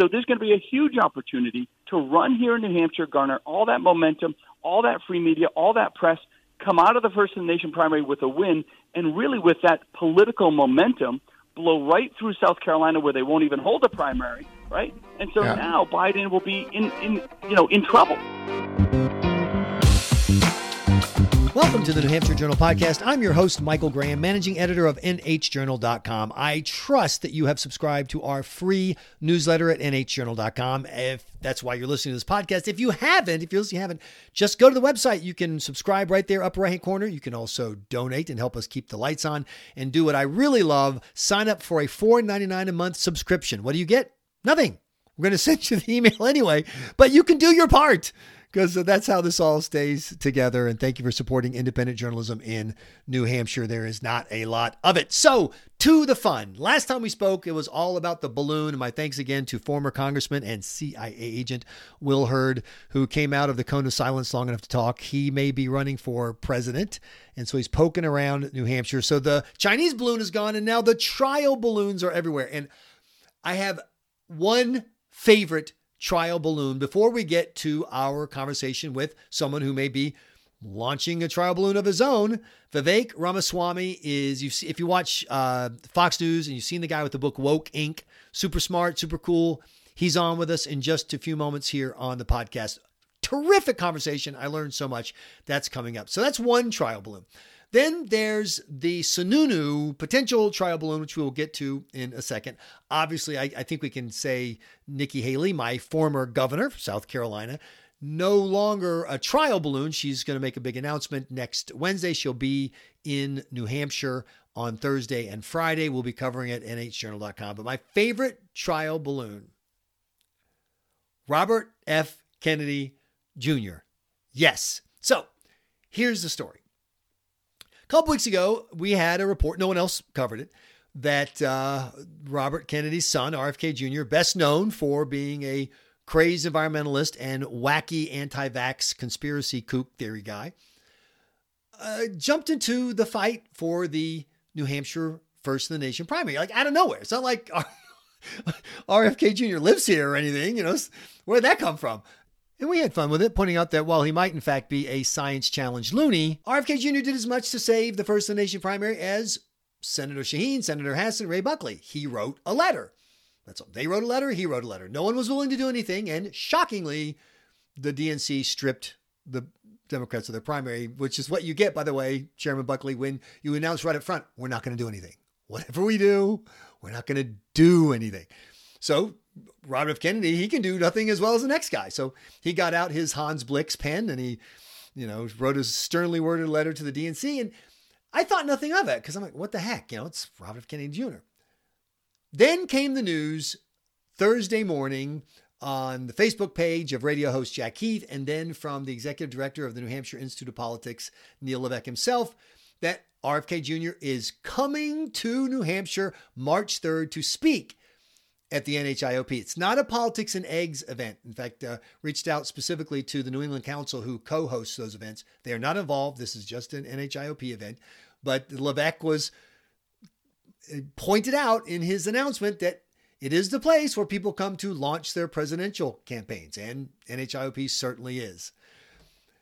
So there's going to be a huge opportunity to run here in New Hampshire, garner all that momentum, all that free media, all that press, come out of the First in the Nation primary with a win, and really with that political momentum, blow right through South Carolina where they won't even hold a primary, right? And so Yeah. now Biden will be in, in you know in trouble. Welcome to the New Hampshire Journal Podcast. I'm your host, Michael Graham, managing editor of NHJournal.com. I trust that you have subscribed to our free newsletter at NHJournal.com. If that's why you're listening to this podcast, if you haven't, if you haven't, just go to the website. You can subscribe right there, upper right hand corner. You can also donate and help us keep the lights on and do what I really love sign up for a $4.99 a month subscription. What do you get? Nothing. We're going to send you the email anyway, but you can do your part because that's how this all stays together. And thank you for supporting independent journalism in New Hampshire. There is not a lot of it. So, to the fun. Last time we spoke, it was all about the balloon. My thanks again to former Congressman and CIA agent Will Hurd, who came out of the cone of silence long enough to talk. He may be running for president. And so he's poking around New Hampshire. So the Chinese balloon is gone, and now the trial balloons are everywhere. And I have one favorite trial balloon before we get to our conversation with someone who may be launching a trial balloon of his own. Vivek Ramaswamy is you see if you watch uh, Fox News and you've seen the guy with the book Woke Inc. Super smart, super cool. He's on with us in just a few moments here on the podcast. Terrific conversation. I learned so much. That's coming up. So that's one trial balloon. Then there's the Sununu potential trial balloon, which we will get to in a second. Obviously, I, I think we can say Nikki Haley, my former governor of South Carolina, no longer a trial balloon. She's going to make a big announcement next Wednesday. She'll be in New Hampshire on Thursday and Friday. We'll be covering it at nhjournal.com. But my favorite trial balloon, Robert F. Kennedy Jr. Yes. So here's the story. Couple weeks ago, we had a report, no one else covered it, that uh, Robert Kennedy's son, RFK Jr., best known for being a crazed environmentalist and wacky anti vax conspiracy kook theory guy, uh, jumped into the fight for the New Hampshire First in the Nation primary, like out of nowhere. It's not like RFK Jr. lives here or anything, you know, where'd that come from? And we had fun with it, pointing out that while he might in fact be a science challenged loony, RFK Jr. did as much to save the First Nation primary as Senator Shaheen, Senator Hassan, Ray Buckley. He wrote a letter. That's all. They wrote a letter, he wrote a letter. No one was willing to do anything, and shockingly, the DNC stripped the Democrats of their primary, which is what you get, by the way, Chairman Buckley, when you announce right up front, we're not going to do anything. Whatever we do, we're not going to do anything. So Robert F. Kennedy, he can do nothing as well as the next guy. So he got out his Hans Blix pen and he, you know, wrote a sternly worded letter to the DNC. And I thought nothing of it because I'm like, what the heck? You know, it's Robert F. Kennedy Jr. Then came the news Thursday morning on the Facebook page of radio host Jack Heath, and then from the executive director of the New Hampshire Institute of Politics, Neil Levesque himself, that RFK Jr. is coming to New Hampshire March 3rd to speak at the NHIOP. It's not a politics and eggs event. In fact, uh, reached out specifically to the New England Council who co-hosts those events. They are not involved. This is just an NHIOP event. But Levesque was uh, pointed out in his announcement that it is the place where people come to launch their presidential campaigns, and NHIOP certainly is.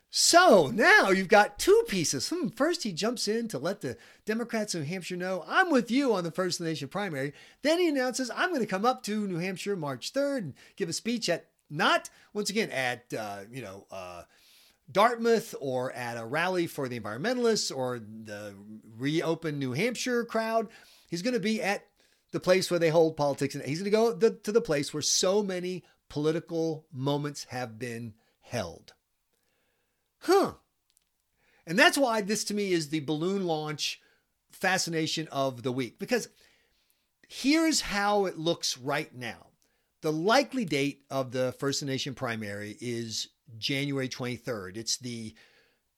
So now you've got two pieces. Hmm, first, he jumps in to let the Democrats of New Hampshire know, I'm with you on the First Nation primary. Then he announces, I'm going to come up to New Hampshire March 3rd and give a speech at, not once again, at, uh, you know, uh, Dartmouth or at a rally for the environmentalists or the reopen New Hampshire crowd. He's going to be at the place where they hold politics. And he's going to go the, to the place where so many political moments have been held. Huh. And that's why this to me is the balloon launch fascination of the week. Because here's how it looks right now. The likely date of the First Nation primary is January 23rd. It's the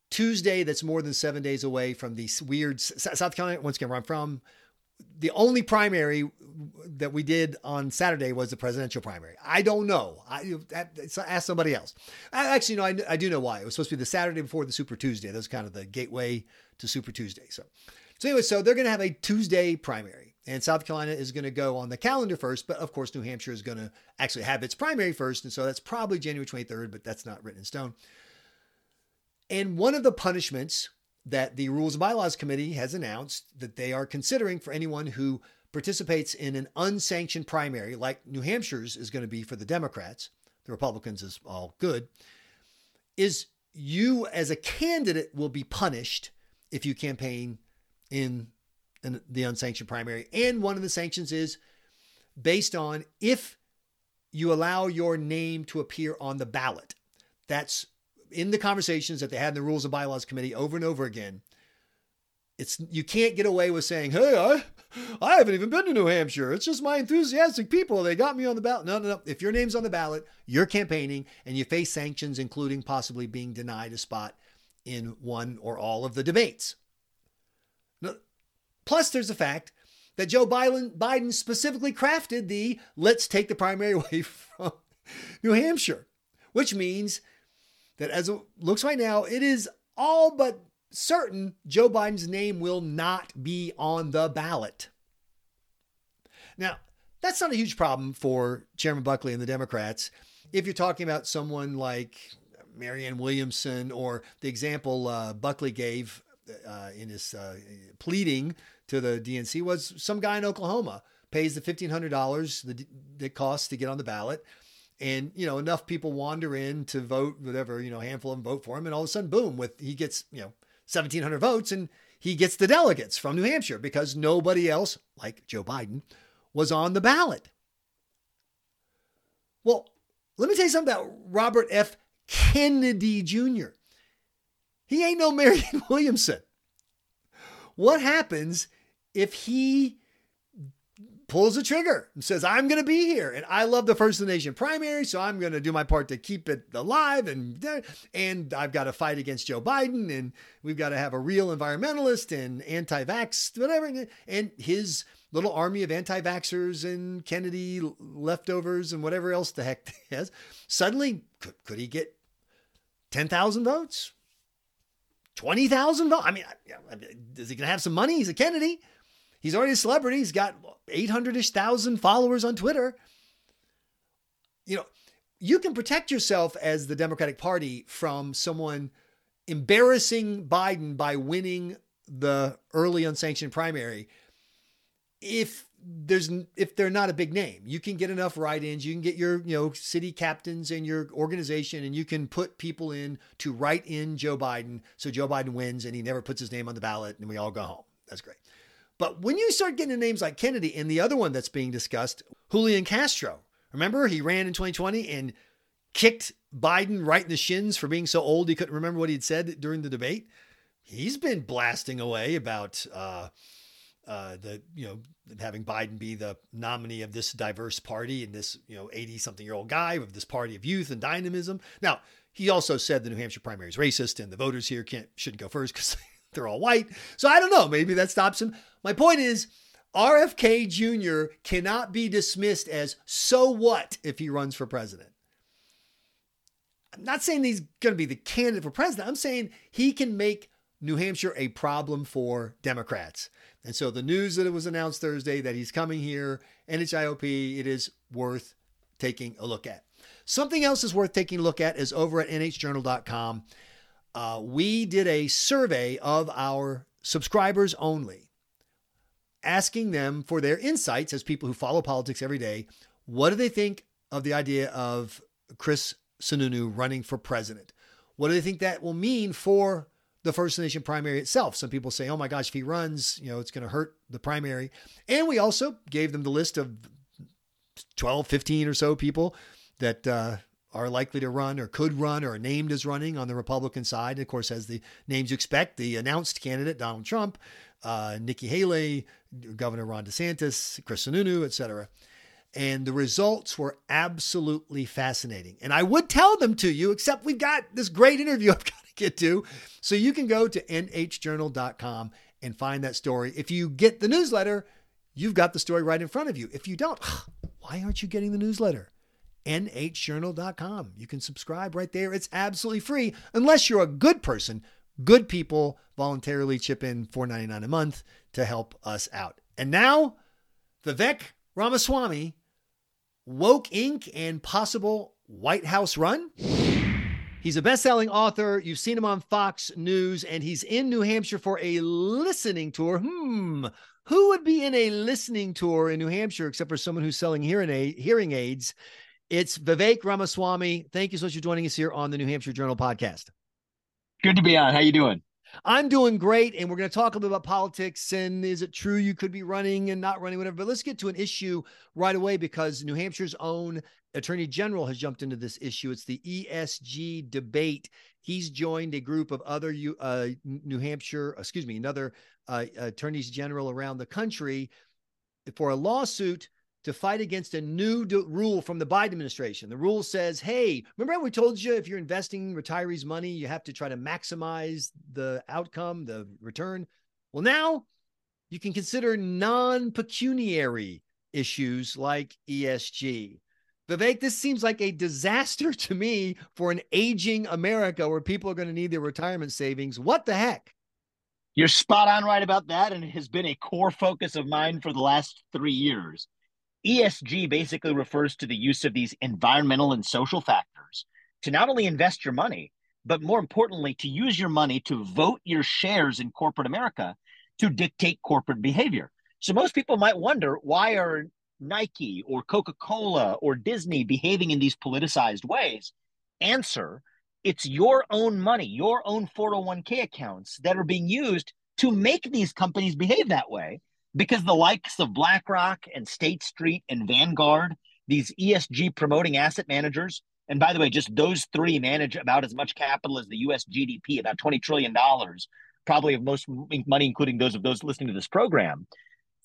Tuesday that's more than seven days away from the weird South Carolina, once again, where I'm from. The only primary that we did on Saturday was the presidential primary. I don't know. I ask somebody else. I, actually, no, I, I do know why. It was supposed to be the Saturday before the Super Tuesday. That was kind of the gateway to Super Tuesday. So, so anyway, so they're going to have a Tuesday primary, and South Carolina is going to go on the calendar first, but of course, New Hampshire is going to actually have its primary first. And so that's probably January 23rd, but that's not written in stone. And one of the punishments that the Rules and Bylaws Committee has announced that they are considering for anyone who participates in an unsanctioned primary, like New Hampshire's is going to be for the Democrats, the Republicans is all good, is you as a candidate will be punished if you campaign in in the unsanctioned primary. And one of the sanctions is based on if you allow your name to appear on the ballot. That's in the conversations that they had in the Rules and Bylaws Committee over and over again. It's you can't get away with saying, "Hey, I, I haven't even been to New Hampshire. It's just my enthusiastic people. They got me on the ballot." No, no, no. If your name's on the ballot, you're campaigning, and you face sanctions, including possibly being denied a spot in one or all of the debates. Plus, there's the fact that Joe Biden, Biden specifically crafted the let's take the primary away from New Hampshire, which means that as it looks right now, it is all but certain Joe Biden's name will not be on the ballot. Now, that's not a huge problem for Chairman Buckley and the Democrats. If you're talking about someone like Marianne Williamson or the example uh, Buckley gave uh, in his uh, pleading to the DNC was some guy in Oklahoma pays the $1,500 that it costs to get on the ballot. And, you know, enough people wander in to vote, whatever, you know, handful of them vote for him. And all of a sudden, boom, with he gets, you know, 1,700 votes and he gets the delegates from New Hampshire because nobody else, like Joe Biden, was on the ballot. Well, let me tell you something about Robert F. Kennedy Jr. He ain't no Marianne Williamson. What happens if he pulls the trigger and says, I'm going to be here. And I love the First of the Nation primary, so I'm going to do my part to keep it alive. And, and I've got to fight against Joe Biden. And we've got to have a real environmentalist and anti vax, whatever. And his little army of anti vaxxers and Kennedy leftovers and whatever else the heck he has. Suddenly, could, could he get 10,000 votes? 20,000 votes? I mean, is he going to have some money? He's a Kennedy. He's already a celebrity. He's got 800 ish thousand followers on Twitter. You know, you can protect yourself as the Democratic Party from someone embarrassing Biden by winning the early unsanctioned primary if there's if they're not a big name you can get enough write-ins you can get your you know city captains and your organization and you can put people in to write in joe biden so joe biden wins and he never puts his name on the ballot and we all go home that's great but when you start getting names like kennedy and the other one that's being discussed julian castro remember he ran in 2020 and kicked biden right in the shins for being so old he couldn't remember what he'd said during the debate he's been blasting away about uh, uh, the you know having Biden be the nominee of this diverse party and this you know 80 something year old guy with this party of youth and dynamism. Now he also said the New Hampshire primary is racist and the voters here can't shouldn't go first because they're all white. So I don't know. Maybe that stops him. My point is. RFK Jr. cannot be dismissed as so what if he runs for president. I'm not saying he's going to be the candidate for president. I'm saying he can make New Hampshire a problem for Democrats. And so the news that it was announced Thursday that he's coming here, NHIOP, it is worth taking a look at. Something else is worth taking a look at is over at nhjournal.com. Uh, we did a survey of our subscribers only, asking them for their insights as people who follow politics every day. What do they think of the idea of Chris Sununu running for president? What do they think that will mean for the First Nation primary itself. Some people say, oh my gosh, if he runs, you know, it's going to hurt the primary. And we also gave them the list of 12, 15 or so people that uh, are likely to run or could run or are named as running on the Republican side. And of course, as the names you expect, the announced candidate, Donald Trump, uh, Nikki Haley, Governor Ron DeSantis, Chris Sununu, et cetera. And the results were absolutely fascinating. And I would tell them to you, except we've got this great interview I've got to get to. So you can go to nhjournal.com and find that story. If you get the newsletter, you've got the story right in front of you. If you don't, why aren't you getting the newsletter? nhjournal.com. You can subscribe right there. It's absolutely free unless you're a good person. Good people voluntarily chip in $4.99 a month to help us out. And now Vivek Ramaswamy, Woke Inc., and possible White House run? He's a best selling author. You've seen him on Fox News, and he's in New Hampshire for a listening tour. Hmm. Who would be in a listening tour in New Hampshire except for someone who's selling hearing, hearing aids? It's Vivek Ramaswamy. Thank you so much for joining us here on the New Hampshire Journal podcast. Good to be on. How you doing? I'm doing great, and we're going to talk a little bit about politics and is it true you could be running and not running, whatever. But let's get to an issue right away because New Hampshire's own Attorney General has jumped into this issue. It's the ESG debate. He's joined a group of other uh, New Hampshire, excuse me, another uh, attorneys general around the country for a lawsuit to fight against a new rule from the Biden administration. The rule says, hey, remember we told you if you're investing retirees' money, you have to try to maximize the outcome, the return. Well, now you can consider non pecuniary issues like ESG. Vivek, this seems like a disaster to me for an aging America where people are going to need their retirement savings. What the heck? You're spot on right about that. And it has been a core focus of mine for the last three years. ESG basically refers to the use of these environmental and social factors to not only invest your money, but more importantly, to use your money to vote your shares in corporate America to dictate corporate behavior. So most people might wonder why are Nike or Coca Cola or Disney behaving in these politicized ways? Answer it's your own money, your own 401k accounts that are being used to make these companies behave that way because the likes of BlackRock and State Street and Vanguard, these ESG promoting asset managers, and by the way, just those three manage about as much capital as the US GDP, about $20 trillion, probably of most money, including those of those listening to this program,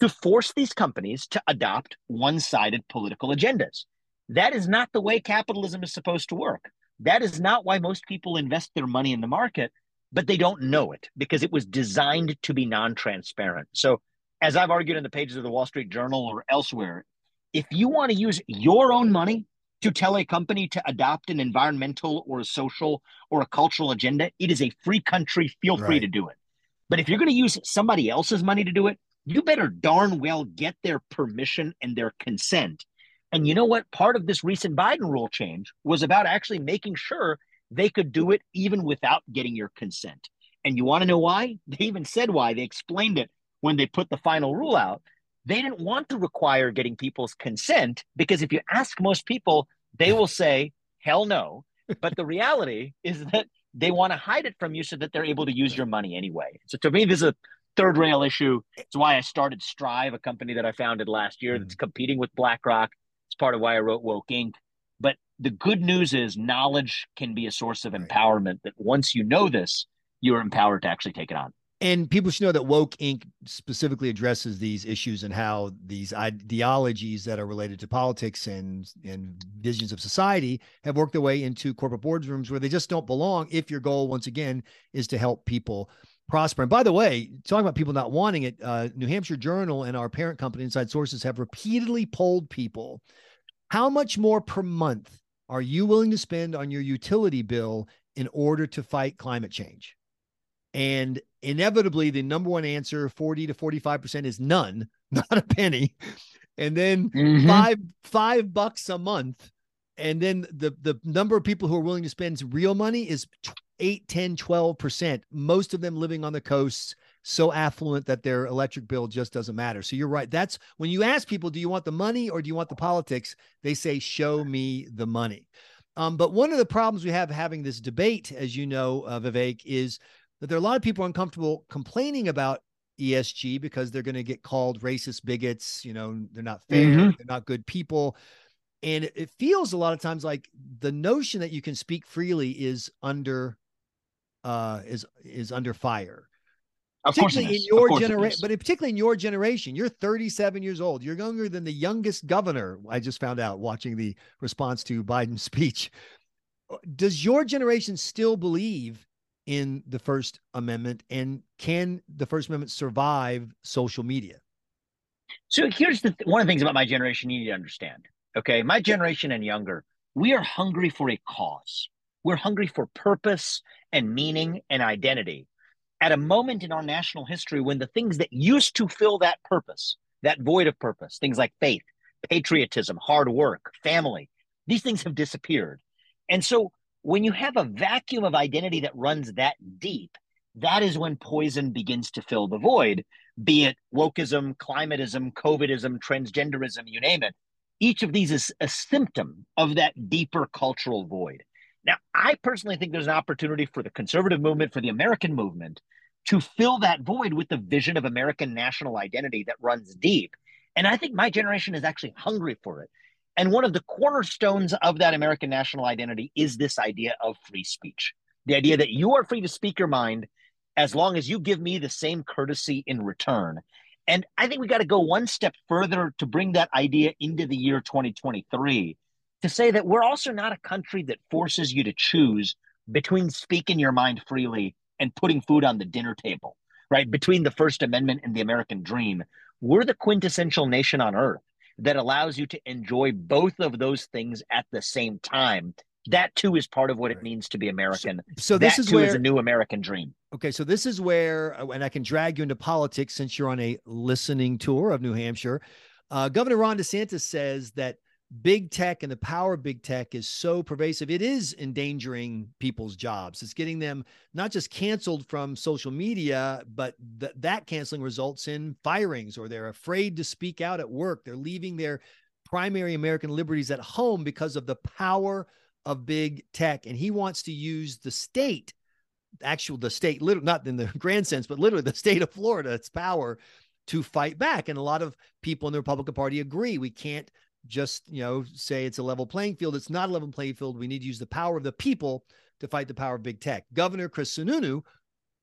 to force these companies to adopt one sided political agendas. That is not the way capitalism is supposed to work. That is not why most people invest their money in the market, but they don't know it because it was designed to be non transparent. So as I've argued in the pages of the Wall Street Journal or elsewhere, if you want to use your own money to tell a company to adopt an environmental or a social or a cultural agenda, it is a free country. Feel free right. to do it. But if you're going to use somebody else's money to do it, you better darn well get their permission and their consent. And you know what? Part of this recent Biden rule change was about actually making sure they could do it even without getting your consent. And you want to know why? They even said why. They explained it when they put the final rule out, they didn't want to require getting people's consent because if you ask most people, they will say, hell no. But the reality is that they want to hide it from you so that they're able to use your money anyway. So to me, this is a third rail issue. It's why I started Strive, a company that I founded last year that's mm-hmm. competing with BlackRock. It's part of why I wrote Woke Inc. But the good news is knowledge can be a source of empowerment that once you know this, you're empowered to actually take it on. And people should know that Woke Inc. specifically addresses these issues and how these ideologies that are related to politics and, and visions of society have worked their way into corporate boardrooms where they just don't belong if your goal, once again, is to help people prosper. And by the way, talking about people not wanting it, uh, New Hampshire Journal and our parent company, Inside Sources, have repeatedly polled people how much more per month are you willing to spend on your utility bill in order to fight climate change? And inevitably, the number one answer, 40 to 45%, is none, not a penny. And then mm-hmm. five five bucks a month. And then the the number of people who are willing to spend real money is 8, 10, 12%. Most of them living on the coasts, so affluent that their electric bill just doesn't matter. So you're right. That's when you ask people, do you want the money or do you want the politics? They say, show me the money. Um, but one of the problems we have having this debate, as you know, uh, Vivek, is that there are a lot of people uncomfortable complaining about ESG because they're going to get called racist bigots. You know, they're not fair, mm-hmm. they're not good people. And it feels a lot of times like the notion that you can speak freely is under uh is is under fire. Of particularly in your generation, but particularly in your generation, you're 37 years old. You're younger than the youngest governor. I just found out watching the response to Biden's speech. Does your generation still believe in the First Amendment? And can the First Amendment survive social media? So here's the th- one of the things about my generation you need to understand. Okay, my generation and younger, we are hungry for a cause. We're hungry for purpose and meaning and identity. At a moment in our national history when the things that used to fill that purpose, that void of purpose, things like faith, patriotism, hard work, family, these things have disappeared. And so when you have a vacuum of identity that runs that deep, that is when poison begins to fill the void, be it wokeism, climatism, COVIDism, transgenderism, you name it. Each of these is a symptom of that deeper cultural void. Now, I personally think there's an opportunity for the conservative movement, for the American movement, to fill that void with the vision of American national identity that runs deep. And I think my generation is actually hungry for it. And one of the cornerstones of that American national identity is this idea of free speech the idea that you are free to speak your mind as long as you give me the same courtesy in return. And I think we got to go one step further to bring that idea into the year 2023 to say that we're also not a country that forces you to choose between speaking your mind freely and putting food on the dinner table, right? Between the First Amendment and the American dream. We're the quintessential nation on earth that allows you to enjoy both of those things at the same time. That too is part of what it means to be American. So, so this that is too where is a new American dream. Okay, so this is where, uh, and I can drag you into politics since you're on a listening tour of New Hampshire. Uh, Governor Ron DeSantis says that big tech and the power of big tech is so pervasive it is endangering people's jobs. It's getting them not just canceled from social media but th- that canceling results in firings or they're afraid to speak out at work. They're leaving their primary american liberties at home because of the power of big tech. And he wants to use the state actual the state literally not in the grand sense but literally the state of florida its power to fight back. And a lot of people in the republican party agree we can't just you know say it's a level playing field. It's not a level playing field. We need to use the power of the people to fight the power of big tech. Governor Chris Sununu,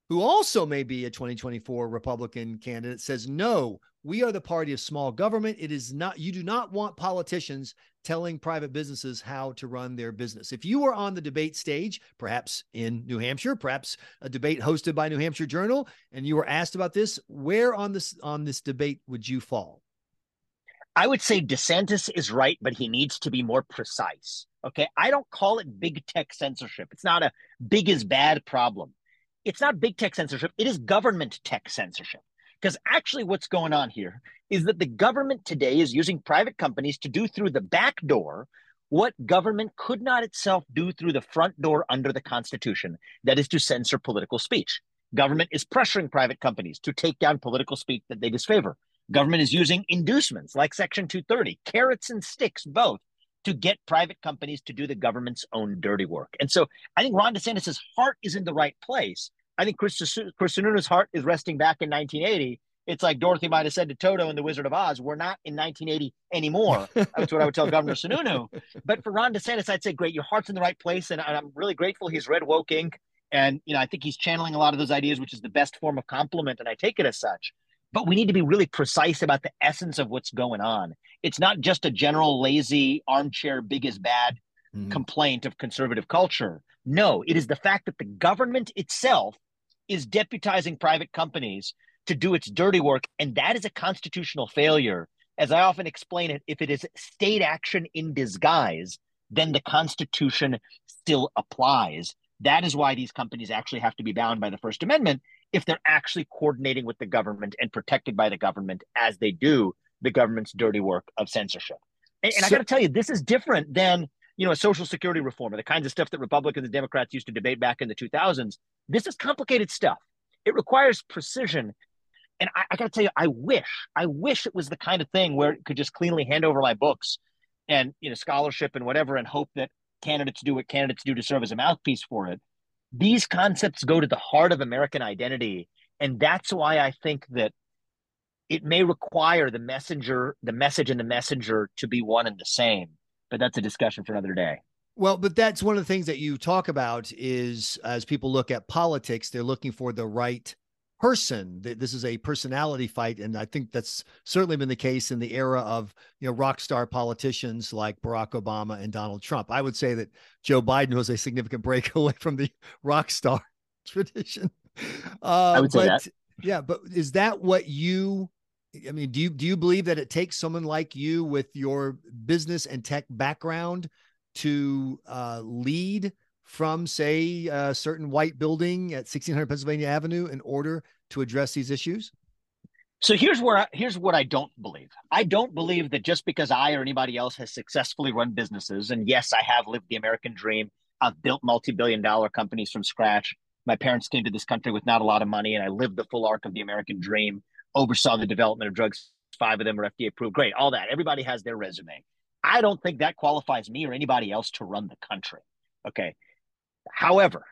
who also may be a 2024 Republican candidate, says no. We are the party of small government. It is not. You do not want politicians telling private businesses how to run their business. If you were on the debate stage, perhaps in New Hampshire, perhaps a debate hosted by New Hampshire Journal, and you were asked about this, where on this on this debate would you fall? I would say DeSantis is right, but he needs to be more precise. Okay. I don't call it big tech censorship. It's not a big is bad problem. It's not big tech censorship. It is government tech censorship. Because actually, what's going on here is that the government today is using private companies to do through the back door what government could not itself do through the front door under the Constitution that is, to censor political speech. Government is pressuring private companies to take down political speech that they disfavor. Government is using inducements like Section 230, carrots and sticks, both, to get private companies to do the government's own dirty work. And so I think Ron DeSantis' heart is in the right place. I think Chris, Chris Sununu's heart is resting back in 1980. It's like Dorothy might have said to Toto in The Wizard of Oz, we're not in 1980 anymore. That's what I would tell Governor Sununu. But for Ron DeSantis, I'd say, great, your heart's in the right place. And I'm really grateful he's read Woke Inc. And, you know, I think he's channeling a lot of those ideas, which is the best form of compliment. And I take it as such but we need to be really precise about the essence of what's going on. It's not just a general lazy armchair big is bad mm-hmm. complaint of conservative culture. No, it is the fact that the government itself is deputizing private companies to do its dirty work. And that is a constitutional failure. As I often explain it, if it is state action in disguise, then the Constitution still applies. That is why these companies actually have to be bound by the First Amendment if they're actually coordinating with the government and protected by the government as they do the government's dirty work of censorship. And, and so, I got to tell you, this is different than you know a social security reform or the kinds of stuff that Republicans and Democrats used to debate back in the 2000s. This is complicated stuff. It requires precision. And I, I got to tell you, I wish, I wish it was the kind of thing where it could just cleanly hand over my books and you know scholarship and whatever, and hope that candidates do what candidates do to serve as a mouthpiece for it these concepts go to the heart of American identity. And that's why I think that it may require the messenger, the message and the messenger to be one and the same. But that's a discussion for another day. Well, but that's one of the things that you talk about is as people look at politics, they're looking for the right person. This is a personality fight, and I think that's certainly been the case in the era of you know rock star politicians like Barack Obama and Donald Trump. I would say that Joe Biden was a significant breakaway from the rock star tradition. Uh, I would say but, that. Yeah, but is that what you? I mean, do you do you believe that it takes someone like you with your business and tech background to uh, lead from, say, a certain white building at 1600 Pennsylvania Avenue in order to address these issues? So here's where I, here's what I don't believe. I don't believe that just because I or anybody else has successfully run businesses, and yes, I have lived the American dream. I've built multi-billion dollar companies from scratch. My parents came to this country with not a lot of money, and I lived the full arc of the American dream. Oversaw the development of drugs. Five of them are FDA approved. Great, all that. Everybody has their resume. I don't think that qualifies me or anybody else to run the country. Okay. However,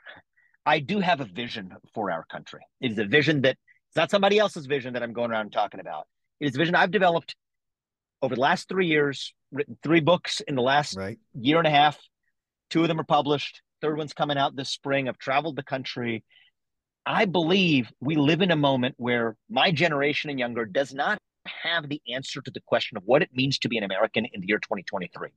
I do have a vision for our country. It is a vision that it's not somebody else's vision that I'm going around talking about. It is a vision I've developed over the last three years, written three books in the last right. year and a half. Two of them are published. Third one's coming out this spring. I've traveled the country. I believe we live in a moment where my generation and younger does not have the answer to the question of what it means to be an American in the year 2023.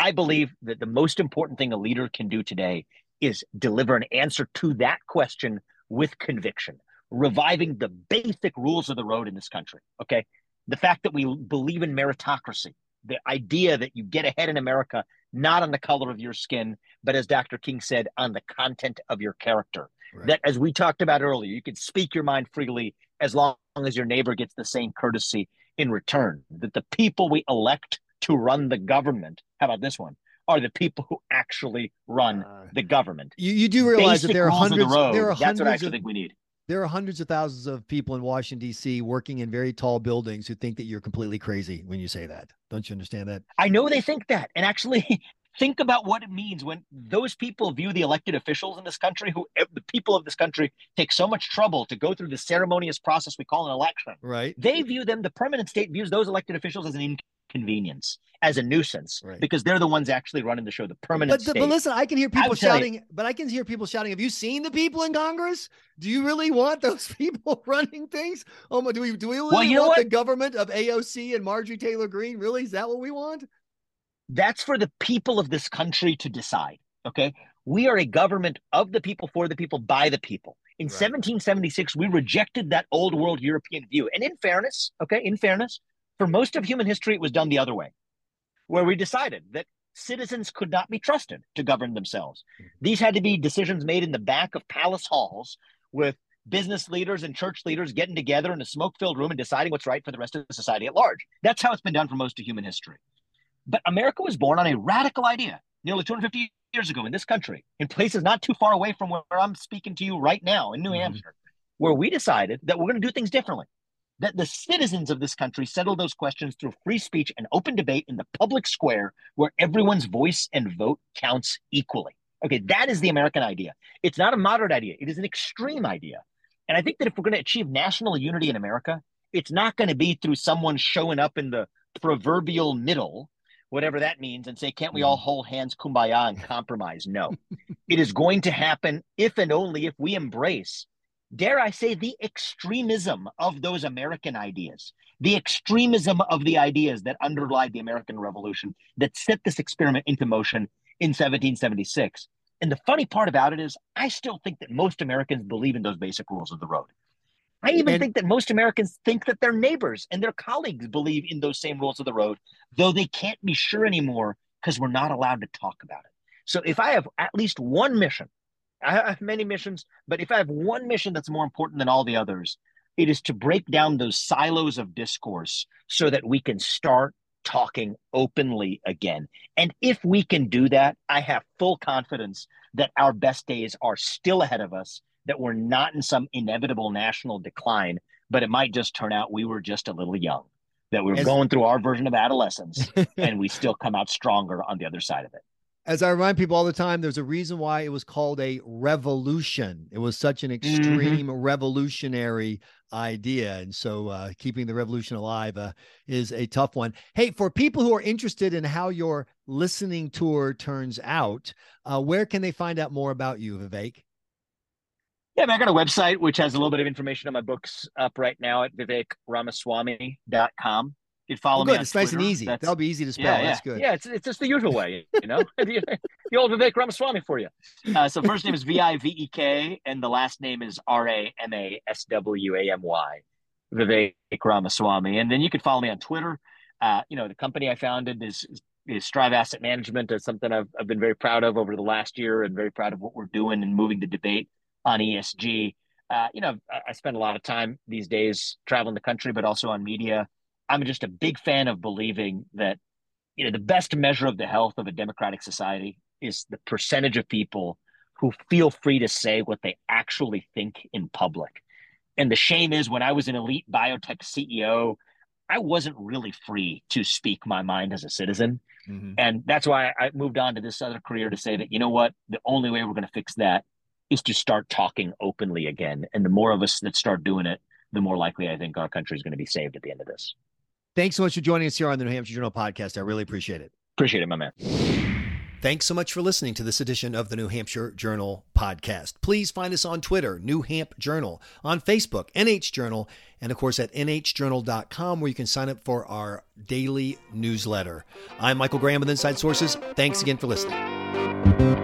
I believe that the most important thing a leader can do today is deliver an answer to that question with conviction, reviving the basic rules of the road in this country. Okay. The fact that we believe in meritocracy, the idea that you get ahead in America, not on the color of your skin, but as Dr. King said, on the content of your character. Right. That, as we talked about earlier, you can speak your mind freely as long as your neighbor gets the same courtesy in return. That the people we elect to run the government, how about this one, are the people who actually run uh, the government. You, you do realize Basic that there are hundreds. The road, there are that's what I actually of, think we need there are hundreds of thousands of people in Washington D.C. working in very tall buildings who think that you're completely crazy when you say that. Don't you understand that? I know they think that, and actually. think about what it means when those people view the elected officials in this country who eh, the people of this country take so much trouble to go through the ceremonious process we call an election right they view them the permanent state views those elected officials as an convenience as a nuisance right. because they're the ones actually running the show, the permanent. But, but listen, I can hear people shouting. You, but I can hear people shouting. Have you seen the people in Congress? Do you really want those people running things? Oh my, do we do we really well, you want the government of AOC and Marjorie Taylor Greene Really, is that what we want? That's for the people of this country to decide. Okay, we are a government of the people, for the people, by the people. In right. 1776, we rejected that old world European view. And in fairness, okay, in fairness, for most of human history, it was done the other way, where we decided that citizens could not be trusted to govern themselves. Mm-hmm. These had to be decisions made in the back of palace halls with business leaders and church leaders getting together in a smoke filled room and deciding what's right for the rest of society at large. That's how it's been done for most of human history. But America was born on a radical idea nearly 250 years ago in this country, in places not too far away from where I'm speaking to you right now in New mm-hmm. Hampshire, where we decided that we're going to do things differently that the citizens of this country settle those questions through free speech and open debate in the public square where everyone's voice and vote counts equally. Okay, that is the American idea. It's not a moderate idea, it is an extreme idea. And I think that if we're going to achieve national unity in America, it's not going to be through someone showing up in the proverbial middle, whatever that means, and say, can't we all mm. hold hands, kumbaya, and compromise? No. it is going to happen if and only if we embrace dare I say, the extremism of those American ideas, the extremism of the ideas that underlie the American Revolution that set this experiment into motion in 1776. And the funny part about it is, I still think that most Americans believe in those basic rules of the road. I even and, think that most Americans think that their neighbors and their colleagues believe in those same rules of the road, though they can't be sure anymore because we're not allowed to talk about it. So if I have at least one mission I have many missions, but if I have one mission that's more important than all the others, it is to break down those silos of discourse so that we can start talking openly again. And if we can do that, I have full confidence that our best days are still ahead of us, that we're not in some inevitable national decline, but it might just turn out we were just a little young, that we are As- going through our version of adolescence and we still come out stronger on the other side of it as I remind people all the time, there's a reason why it was called a revolution. It was such an mm-hmm. extreme mm-hmm. revolutionary idea. And so uh, keeping the revolution alive uh, is a tough one. Hey, for people who are interested in how your listening tour turns out, uh, where can they find out more about you, Vivek? Yeah, I got a website which has a little bit of information on my books up right now at vivekramaswamy.com you follow well, good. me. it's Twitter. nice and easy. That's, That'll be easy to spell. Yeah, yeah. That's good. Yeah, it's it's just the usual way, you know. the, the old Vivek Ramaswamy for you. Uh, so first name is V I V E K, and the last name is R A M A S W A M Y, Vivek Ramaswamy. And then you can follow me on Twitter. Uh, you know, the company I founded is is Strive Asset Management. It's something I've I've been very proud of over the last year, and very proud of what we're doing and moving the debate on ESG. uh, you know, I, I spend a lot of time these days traveling the country, but also on media. I'm just a big fan of believing that, you know, the best measure of the health of a democratic society is the percentage of people who feel free to say what they actually think in public. And the shame is when I was an elite biotech CEO, I wasn't really free to speak my mind as a citizen. Mm-hmm. And that's why I moved on to this other career to say that, you know what, the only way we're going to fix that is to start talking openly again. And the more of us that start doing it, the more likely I think our country is going to be saved at the end of this. Thanks so much for joining us here on the New Hampshire Journal podcast. I really appreciate it. Appreciate it, my man. Thanks so much for listening to this edition of the New Hampshire Journal podcast. Please find us on Twitter, New Hamp Journal, on Facebook, NH Journal, and of course at nhjournal.com where you can sign up for our daily newsletter. I'm Michael Graham with Inside Sources. Thanks again for listening.